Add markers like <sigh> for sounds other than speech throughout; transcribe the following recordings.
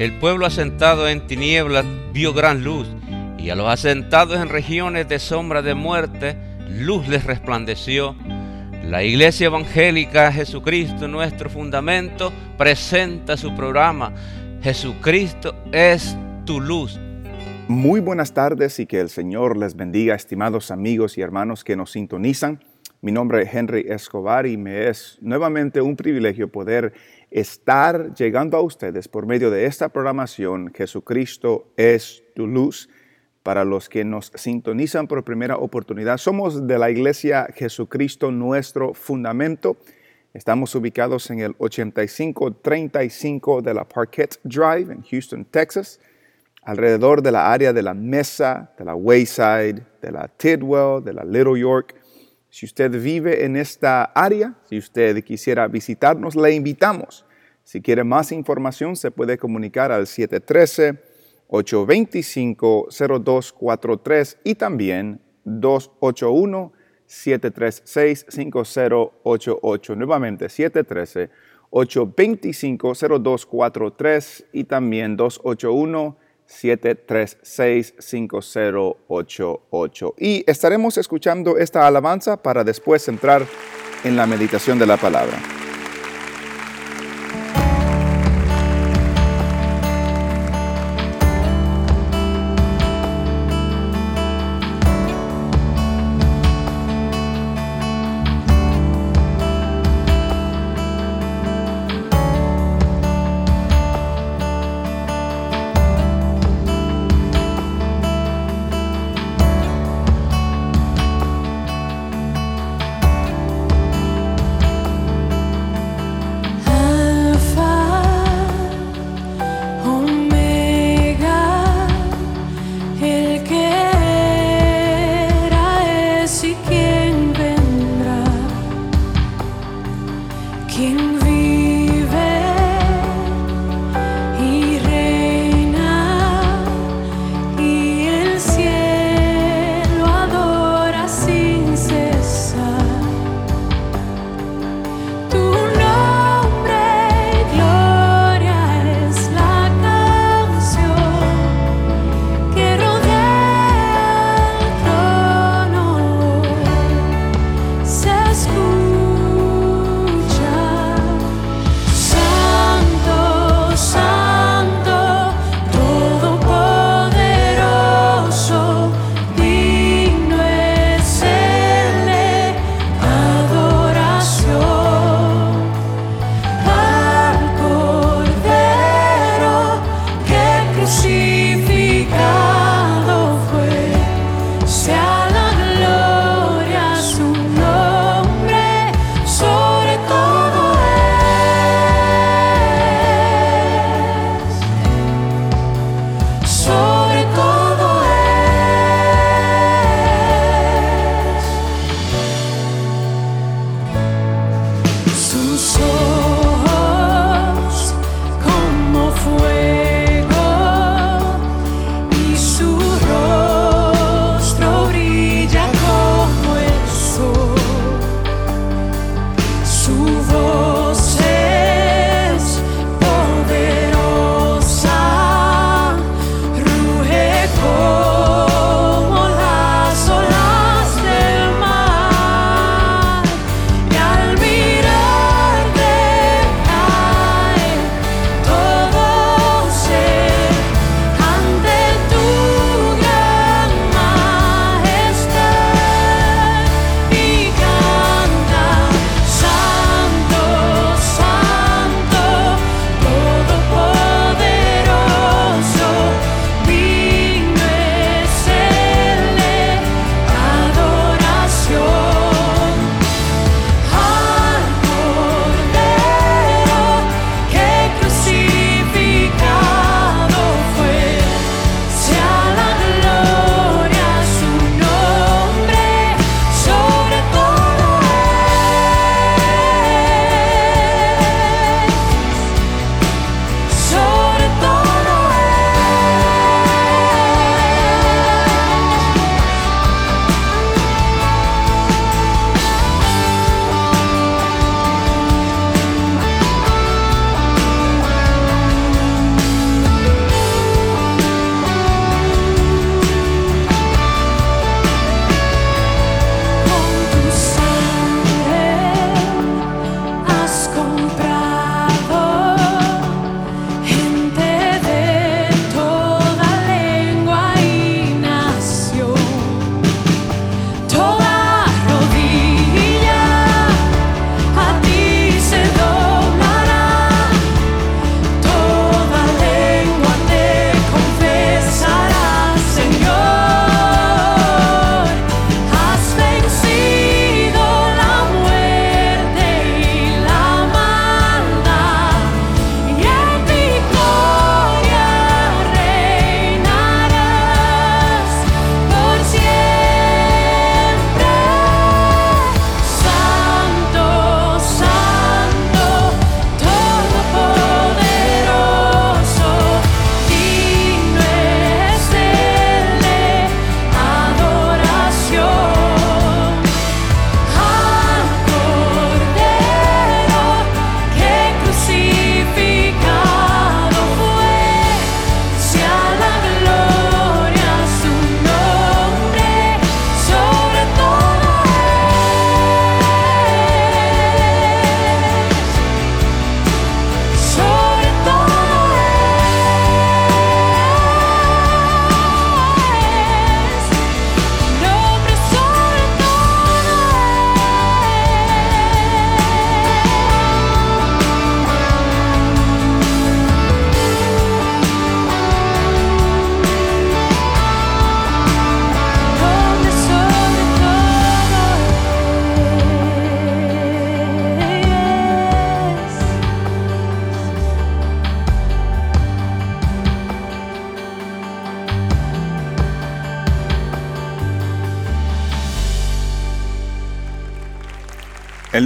El pueblo asentado en tinieblas vio gran luz, y a los asentados en regiones de sombra de muerte, luz les resplandeció. La Iglesia Evangélica Jesucristo, nuestro fundamento, presenta su programa. Jesucristo es tu luz. Muy buenas tardes y que el Señor les bendiga, estimados amigos y hermanos que nos sintonizan. Mi nombre es Henry Escobar y me es nuevamente un privilegio poder estar llegando a ustedes por medio de esta programación Jesucristo es tu luz. Para los que nos sintonizan por primera oportunidad, somos de la iglesia Jesucristo nuestro fundamento. Estamos ubicados en el 8535 de la Parquet Drive en Houston, Texas, alrededor de la área de la Mesa, de la Wayside, de la Tidwell, de la Little York. Si usted vive en esta área, si usted quisiera visitarnos, le invitamos. Si quiere más información, se puede comunicar al 713-825-0243 y también 281-736-5088. Nuevamente, 713-825-0243 y también 281 736-5088. Y estaremos escuchando esta alabanza para después entrar en la meditación de la palabra.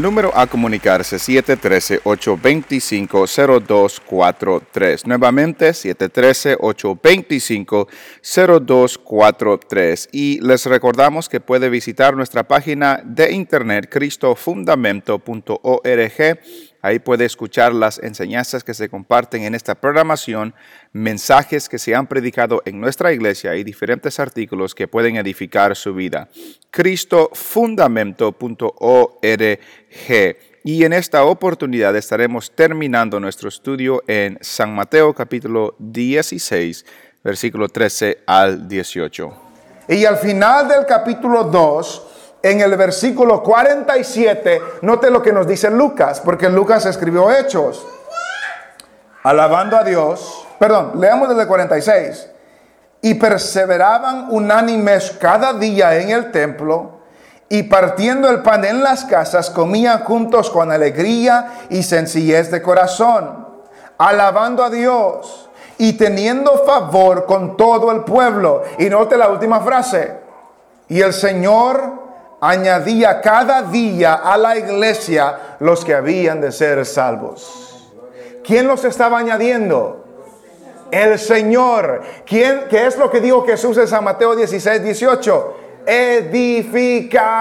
Número a comunicarse 713-825-0243. Nuevamente 713-825-0243. Y les recordamos que puede visitar nuestra página de internet cristofundamento.org Ahí puede escuchar las enseñanzas que se comparten en esta programación, mensajes que se han predicado en nuestra iglesia y diferentes artículos que pueden edificar su vida. cristofundamento.org. Y en esta oportunidad estaremos terminando nuestro estudio en San Mateo capítulo 16, versículo 13 al 18. Y al final del capítulo 2, en el versículo 47, note lo que nos dice Lucas, porque Lucas escribió Hechos. Alabando a Dios, perdón, leamos desde el 46. Y perseveraban unánimes cada día en el templo y partiendo el pan en las casas comían juntos con alegría y sencillez de corazón, alabando a Dios y teniendo favor con todo el pueblo. Y note la última frase. Y el Señor añadía cada día a la iglesia los que habían de ser salvos. ¿Quién los estaba añadiendo? El Señor. ¿Quién, ¿Qué es lo que dijo Jesús en San Mateo 16, 18? Edificaré.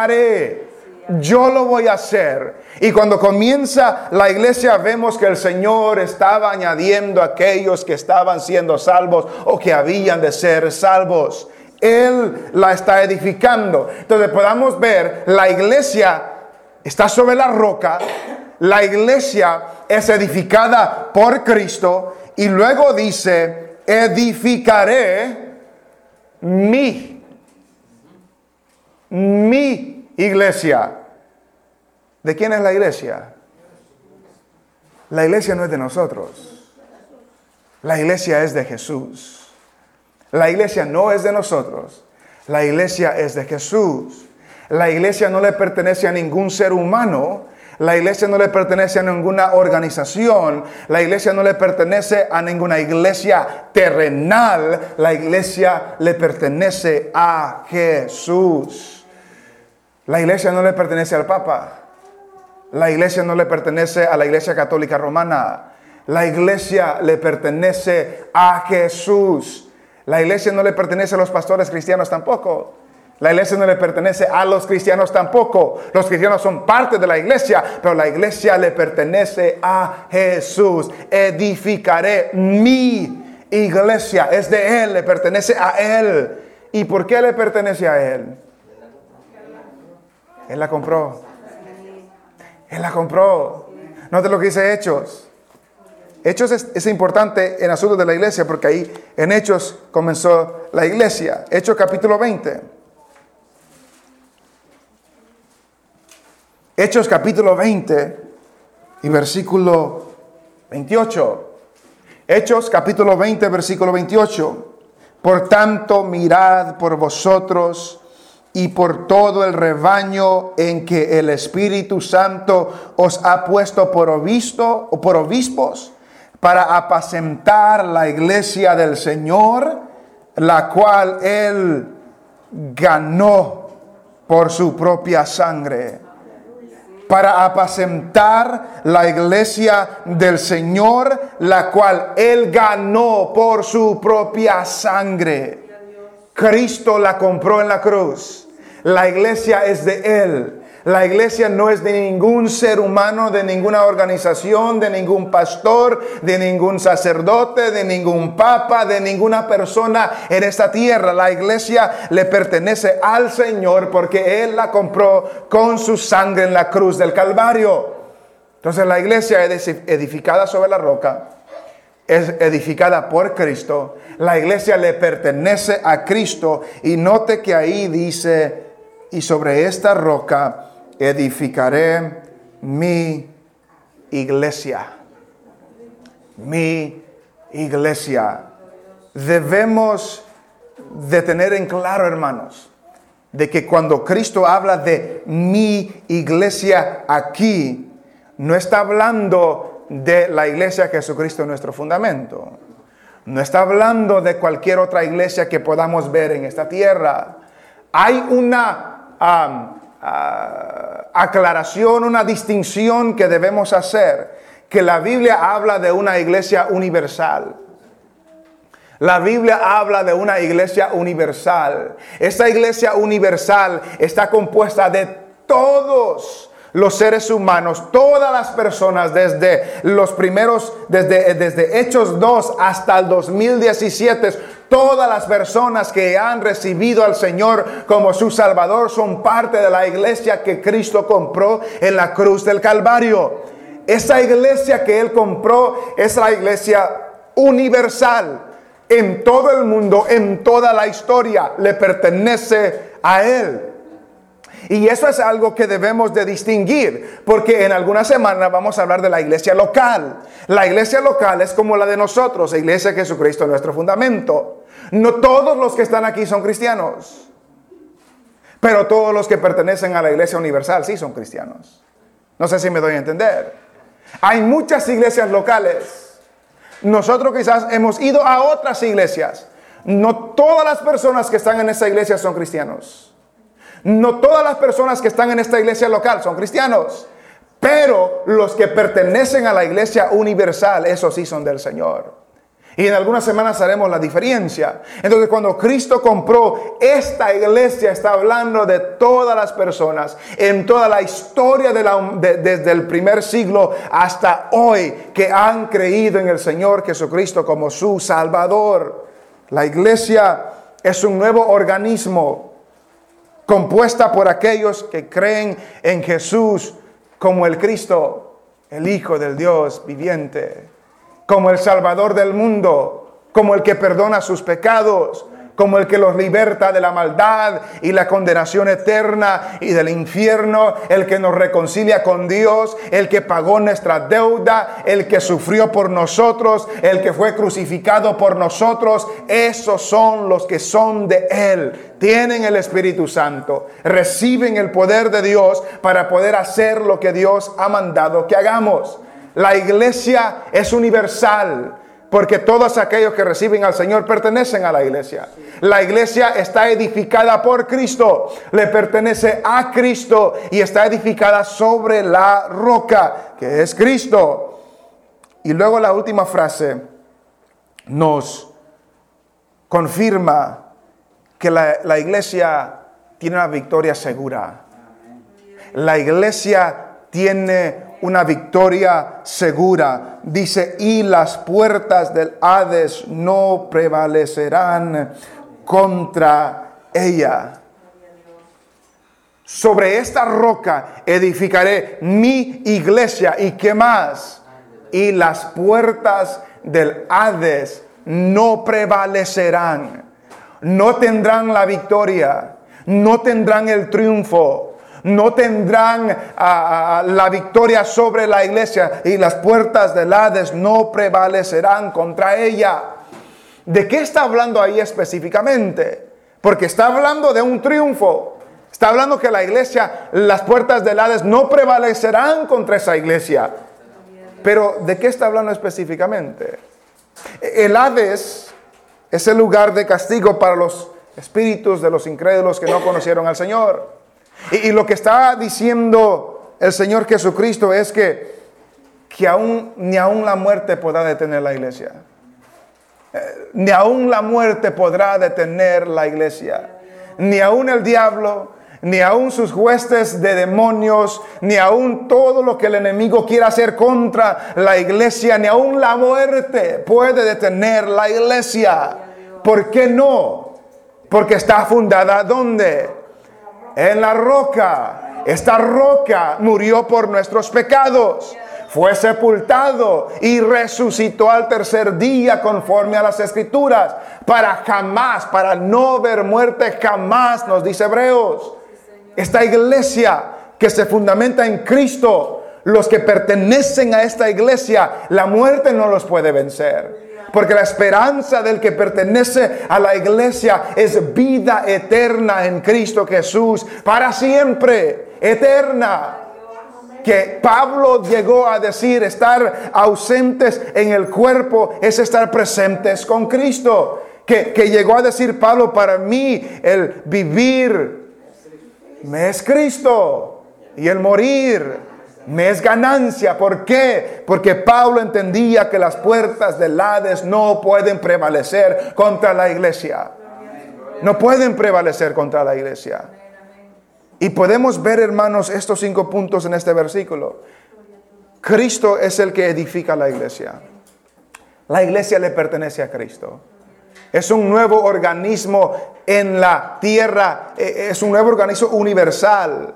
Yo lo voy a hacer. Y cuando comienza la iglesia vemos que el Señor estaba añadiendo a aquellos que estaban siendo salvos o que habían de ser salvos. Él la está edificando. Entonces podamos ver, la iglesia está sobre la roca, la iglesia es edificada por Cristo y luego dice, edificaré mi, mi iglesia. ¿De quién es la iglesia? La iglesia no es de nosotros. La iglesia es de Jesús. La iglesia no es de nosotros. La iglesia es de Jesús. La iglesia no le pertenece a ningún ser humano. La iglesia no le pertenece a ninguna organización. La iglesia no le pertenece a ninguna iglesia terrenal. La iglesia le pertenece a Jesús. La iglesia no le pertenece al Papa. La iglesia no le pertenece a la iglesia católica romana. La iglesia le pertenece a Jesús. La iglesia no le pertenece a los pastores cristianos tampoco. La iglesia no le pertenece a los cristianos tampoco. Los cristianos son parte de la iglesia, pero la iglesia le pertenece a Jesús. Edificaré mi iglesia. Es de Él, le pertenece a Él. ¿Y por qué le pertenece a Él? Él la compró. Él la compró. No te lo que dice Hechos. Hechos es, importante en asuntos de la iglesia porque ahí en Hechos comenzó la iglesia. Hechos capítulo 20. Hechos capítulo 20 y versículo 28. Hechos capítulo 20, versículo 28. Por tanto, mirad por vosotros y por todo el rebaño en que el Espíritu Santo os ha puesto por obispo o por obispos para apacentar la iglesia del Señor, la cual Él ganó por su propia sangre. Para apacentar la iglesia del Señor, la cual Él ganó por su propia sangre. Cristo la compró en la cruz. La iglesia es de Él. La iglesia no es de ningún ser humano, de ninguna organización, de ningún pastor, de ningún sacerdote, de ningún papa, de ninguna persona en esta tierra. La iglesia le pertenece al Señor porque Él la compró con su sangre en la cruz del Calvario. Entonces la iglesia es edificada sobre la roca, es edificada por Cristo. La iglesia le pertenece a Cristo y note que ahí dice, y sobre esta roca edificaré mi iglesia. Mi iglesia. Debemos de tener en claro, hermanos, de que cuando Cristo habla de mi iglesia aquí, no está hablando de la iglesia Jesucristo nuestro fundamento. No está hablando de cualquier otra iglesia que podamos ver en esta tierra. Hay una ah, aclaración, una distinción que debemos hacer, que la Biblia habla de una iglesia universal. La Biblia habla de una iglesia universal. Esta iglesia universal está compuesta de todos los seres humanos, todas las personas, desde los primeros, desde, Hechos 2 hasta el 2017, todas las personas que han recibido al Señor como su Salvador son parte de la iglesia que Cristo compró en la cruz del Calvario. Esa iglesia que Él compró es la iglesia universal en todo el mundo, en toda la historia, le pertenece a Él. Y eso es algo que debemos de distinguir, porque en algunas semanas vamos a hablar de la iglesia local. La iglesia local es como la de nosotros, la iglesia de Jesucristo, nuestro fundamento. No todos los que están aquí son cristianos, pero todos los que pertenecen a la iglesia universal sí son cristianos. No sé si me doy a entender. Hay muchas iglesias locales. Nosotros quizás hemos ido a otras iglesias. No todas las personas que están en esa iglesia son cristianos. No todas las personas que están en esta iglesia local son cristianos, pero los que pertenecen a la iglesia universal, esos sí son del Señor. Y en algunas semanas haremos la diferencia. Entonces cuando Cristo compró esta iglesia, está hablando de todas las personas, en toda la historia de desde el primer siglo hasta hoy, que han creído en el Señor Jesucristo como su Salvador. La iglesia es un nuevo organismo compuesta por aquellos que creen en Jesús como el Cristo, el Hijo del Dios viviente, como el Salvador del mundo, como el que perdona sus pecados, como el que los liberta de la maldad y la condenación eterna y del infierno, el que nos reconcilia con Dios, el que pagó nuestra deuda, el que sufrió por nosotros, el que fue crucificado por nosotros. Esos son los que son de Él. Tienen el Espíritu Santo, reciben el poder de Dios para poder hacer lo que Dios ha mandado que hagamos. La iglesia es universal porque todos aquellos que reciben al Señor pertenecen a la iglesia. La iglesia está edificada por Cristo, le pertenece a Cristo y está edificada sobre la roca, que es Cristo. Y luego la última frase nos confirma que la, iglesia tiene una victoria segura. La iglesia tiene una victoria segura. Dice, y las puertas del Hades no prevalecerán contra ella. Sobre esta roca edificaré mi iglesia. ¿Y qué más? Y las puertas del Hades no prevalecerán. No tendrán la victoria. No tendrán el triunfo no tendrán ah, ah, la victoria sobre la iglesia y las puertas del Hades no prevalecerán contra ella. ¿De qué está hablando ahí específicamente? Porque está hablando de un triunfo. Está hablando que la iglesia, las puertas del Hades no prevalecerán contra esa iglesia. Pero ¿de qué está hablando específicamente? El Hades es el lugar de castigo para los espíritus de los incrédulos que no conocieron al Señor. Y, lo que está diciendo el Señor Jesucristo es que, que aún, ni aún la muerte podrá detener la iglesia. Eh, ni aún la muerte podrá detener la iglesia. Ni aún el diablo, ni aún sus huestes de demonios, ni aún todo lo que el enemigo quiera hacer contra la iglesia, ni aún la muerte puede detener la iglesia. ¿Por qué no? Porque está fundada ¿dónde? En la roca. Esta roca murió por nuestros pecados. Fue sepultado y resucitó al tercer día conforme a las escrituras. Para jamás, para no ver muerte jamás, nos dice Hebreos. Esta iglesia que se fundamenta en Cristo, los que pertenecen a esta iglesia, la muerte no los puede vencer. Porque la esperanza del que pertenece a la iglesia es vida eterna en Cristo Jesús, para siempre, eterna. Que Pablo llegó a decir, estar ausentes en el cuerpo es estar presentes con Cristo. Que, que llegó a decir Pablo, para mí el vivir me es Cristo. Y el morir me es ganancia. ¿Por qué? Porque Pablo entendía que las puertas del Hades no pueden prevalecer contra la iglesia. No pueden prevalecer contra la iglesia. Y podemos ver, hermanos, estos cinco puntos en este versículo. Cristo es el que edifica la iglesia. La iglesia le pertenece a Cristo. Es un nuevo organismo en la tierra, e, es un nuevo organismo universal.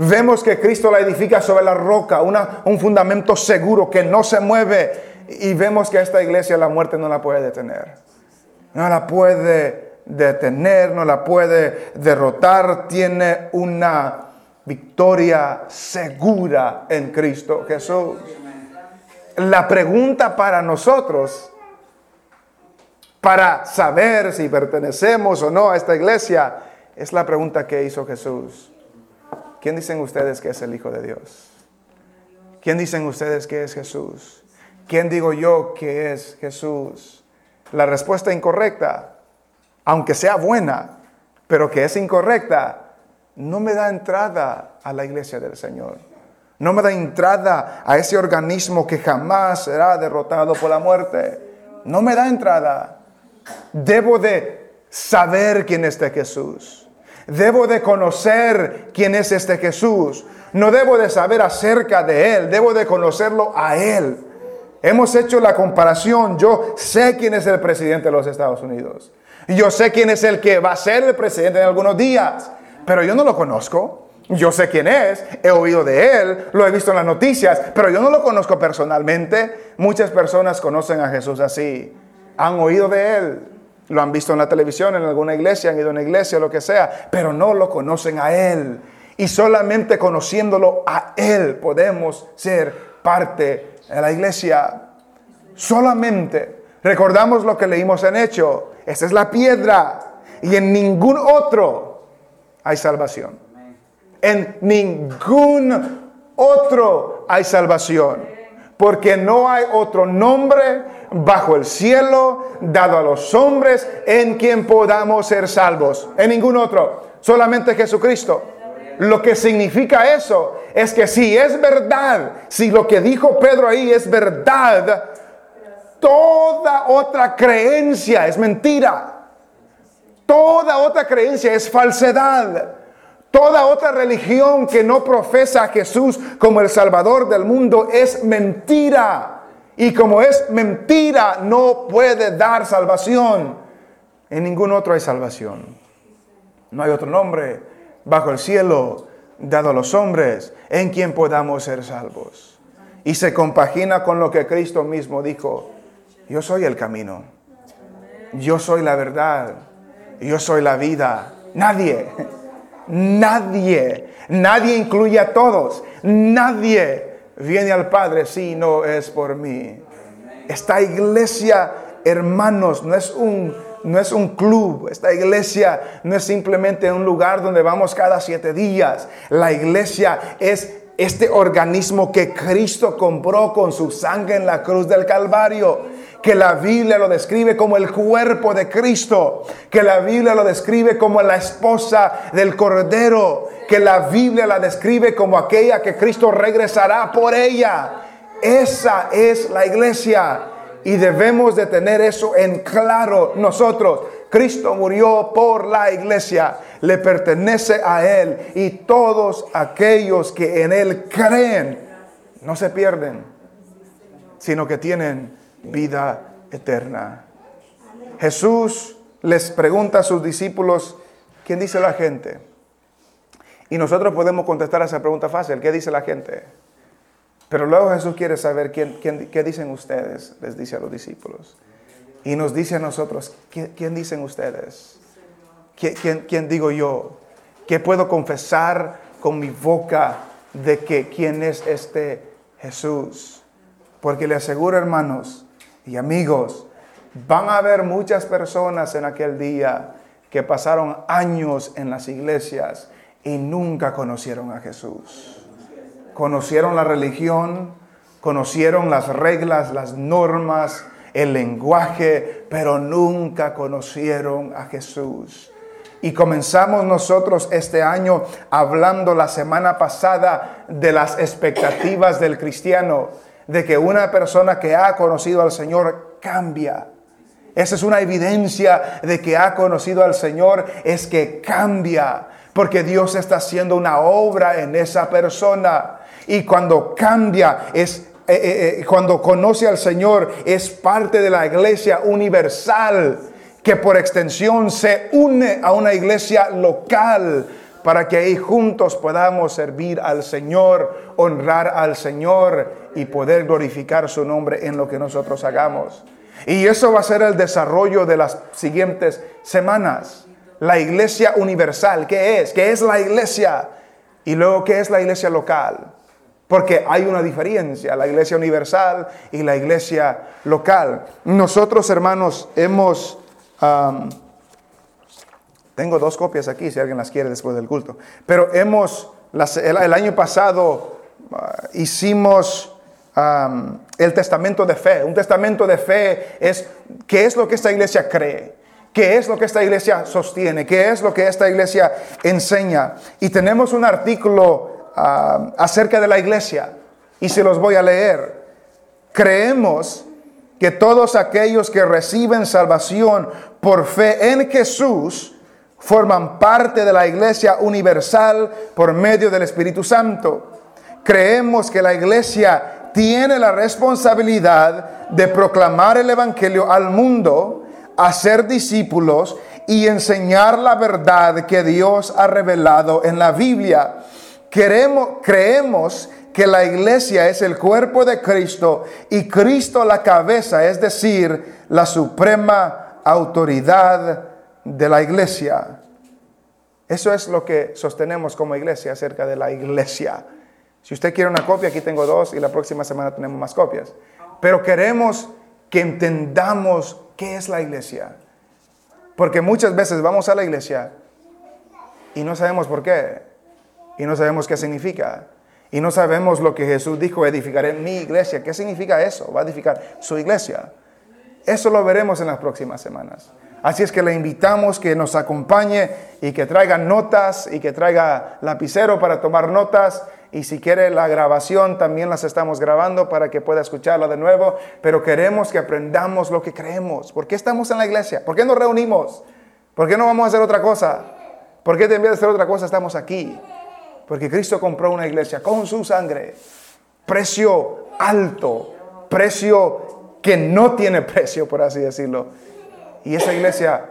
Vemos que Cristo la edifica sobre la roca, un fundamento seguro que no se mueve. Y vemos que esta iglesia la muerte no la puede detener. No la puede detener, no la puede derrotar, tiene una victoria segura en Cristo Jesús. La pregunta para nosotros, para saber si pertenecemos o no a esta iglesia, es la pregunta que hizo Jesús. ¿Quién dicen ustedes que es el Hijo de Dios? ¿Quién dicen ustedes que es Jesús? ¿Quién digo yo que es Jesús? La respuesta incorrecta aunque sea buena, pero que es incorrecta, no me da entrada a la iglesia del Señor. No me da entrada a ese organismo que jamás será derrotado por la muerte. No me da entrada. Debo de saber quién es este Jesús. Debo de conocer quién es este Jesús. No debo de saber acerca de Él, debo de conocerlo a Él. Hemos hecho la comparación. Yo sé quién es el presidente de los Estados Unidos. Yo sé quién es el que va a ser el presidente en algunos días, pero yo no lo conozco. Yo sé quién es, he oído de él, lo he visto en las noticias, pero yo no lo conozco personalmente. Muchas personas conocen a Jesús así, han oído de él, lo han visto en la televisión, en alguna iglesia, han ido a una iglesia, lo que sea, pero no lo conocen a él. Y solamente conociéndolo a él podemos ser parte de la iglesia. Solamente recordamos lo que leímos en Hecho. Esa es la piedra. Y en ningún otro hay salvación. En ningún otro hay salvación. Porque no hay otro nombre bajo el cielo dado a los hombres en quien podamos ser salvos. En ningún otro. Solamente Jesucristo. Lo que significa eso es que si es verdad, si lo que dijo Pedro ahí es verdad, Toda otra creencia es mentira. Toda otra creencia es falsedad. Toda otra religión que no profesa a Jesús como el Salvador del mundo es mentira. Y como es mentira, no puede dar salvación. En ningún otro hay salvación. No hay otro nombre bajo el cielo dado a los hombres en quien podamos ser salvos. Y se compagina con lo que Cristo mismo dijo yo soy el camino. Yo soy la verdad. Yo soy la vida. Nadie, <laughs> nadie, nadie incluye a todos. Nadie viene al Padre si no es por mí. Esta iglesia, hermanos, no es un, no es un club. Esta iglesia no es simplemente un lugar donde vamos cada siete días. La iglesia es este organismo que Cristo compró con su sangre en la cruz del Calvario que la Biblia lo describe como el cuerpo de Cristo, que la Biblia lo describe como la esposa del Cordero, que la Biblia la describe como aquella que Cristo regresará por ella. Esa es la iglesia y debemos de tener eso en claro nosotros. Cristo murió por la iglesia, le pertenece a Él y todos aquellos que en Él creen no se pierden, sino que tienen vida eterna. Jesús les pregunta a sus discípulos, ¿quién dice la gente? Y nosotros podemos contestar a esa pregunta fácil, ¿qué dice la gente? Pero luego Jesús quiere saber quién, qué dicen ustedes, les dice a los discípulos. Y nos dice a nosotros, ¿quién, dicen ustedes? ¿Quién, digo yo? ¿Qué puedo confesar con mi boca de que quién es este Jesús? Porque le aseguro, hermanos, y amigos, van a haber muchas personas en aquel día que pasaron años en las iglesias y nunca conocieron a Jesús. Conocieron la religión, conocieron las reglas, las normas, el lenguaje, pero nunca conocieron a Jesús. Y comenzamos nosotros este año hablando la semana pasada de las expectativas del cristiano, de que una persona que ha conocido al Señor cambia. Esa es una evidencia de que ha conocido al Señor, es que cambia, porque Dios está haciendo una obra en esa persona. Y cuando cambia, es eh, eh, eh, cuando conoce al Señor, es parte de la iglesia universal que por extensión se une a una iglesia local para que ahí juntos podamos servir al Señor, honrar al Señor y poder glorificar su nombre en lo que nosotros hagamos. Y eso va a ser el desarrollo de las siguientes semanas. La iglesia universal, ¿qué es? ¿Qué es la iglesia? Y luego, ¿qué es la iglesia local? Porque hay una diferencia, la iglesia universal y la iglesia local. Nosotros, hermanos, hemos tengo dos copias aquí, si alguien las quiere después del culto. Pero hemos, el, año pasado ah, hicimos el testamento de fe. Un testamento de fe es qué es lo que esta iglesia cree. ¿Qué es lo que esta iglesia sostiene? ¿Qué es lo que esta iglesia enseña? Y tenemos un artículo acerca de la iglesia y se los voy a leer. Creemos que todos aquellos que reciben salvación por fe en Jesús forman parte de la iglesia universal por medio del Espíritu Santo. Creemos que la iglesia tiene la responsabilidad de proclamar el Evangelio al mundo, hacer discípulos y enseñar la verdad que Dios ha revelado en la Biblia. Queremos, creemos que la iglesia es el cuerpo de Cristo y Cristo la cabeza, es decir, la suprema autoridad de la iglesia. Eso es lo que sostenemos como iglesia acerca de la iglesia. Si usted quiere una copia, aquí tengo dos y la próxima semana tenemos más copias. Pero queremos que entendamos qué es la iglesia. Porque muchas veces vamos a la iglesia y no sabemos por qué. Y no sabemos qué significa. Y no sabemos lo que Jesús dijo, edificaré mi iglesia. ¿Qué significa eso? Va a edificar su iglesia. Eso lo veremos en las próximas semanas. Así es que le invitamos que nos acompañe y que traiga notas y que traiga lapicero para tomar notas. Y si quiere la grabación, también las estamos grabando para que pueda escucharla de nuevo. Pero queremos que aprendamos lo que creemos. ¿Por qué estamos en la iglesia? ¿Por qué nos reunimos? ¿Por qué no vamos a hacer otra cosa? ¿Por qué en vez de hacer otra cosa estamos aquí? Porque Cristo compró una iglesia con su sangre. Precio alto, precio que no tiene precio, por así decirlo. Y esa iglesia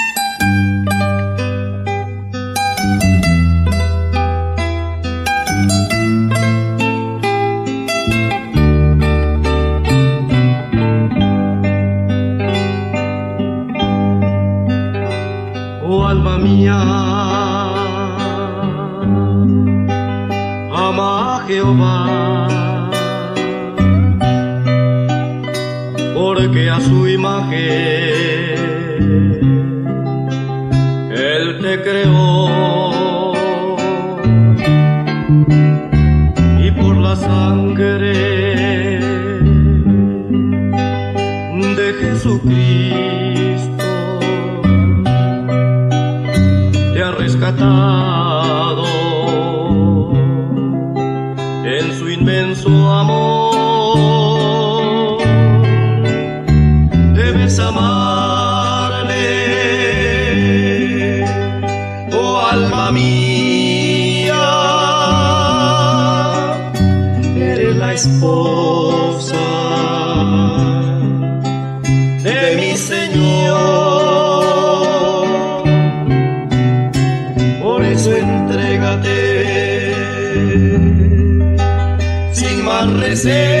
Jehová, porque a su imagen Él te creó. Y por la sangre de Jesucristo rescatado reservas,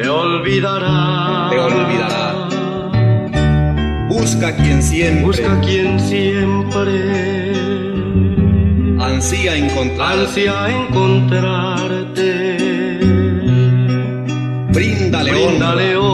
te olvidará, te olvidará. Busca quien siempre Busca quien siempre ansía encontrar. ansia encontrarte. Bríndale Bríndale honra,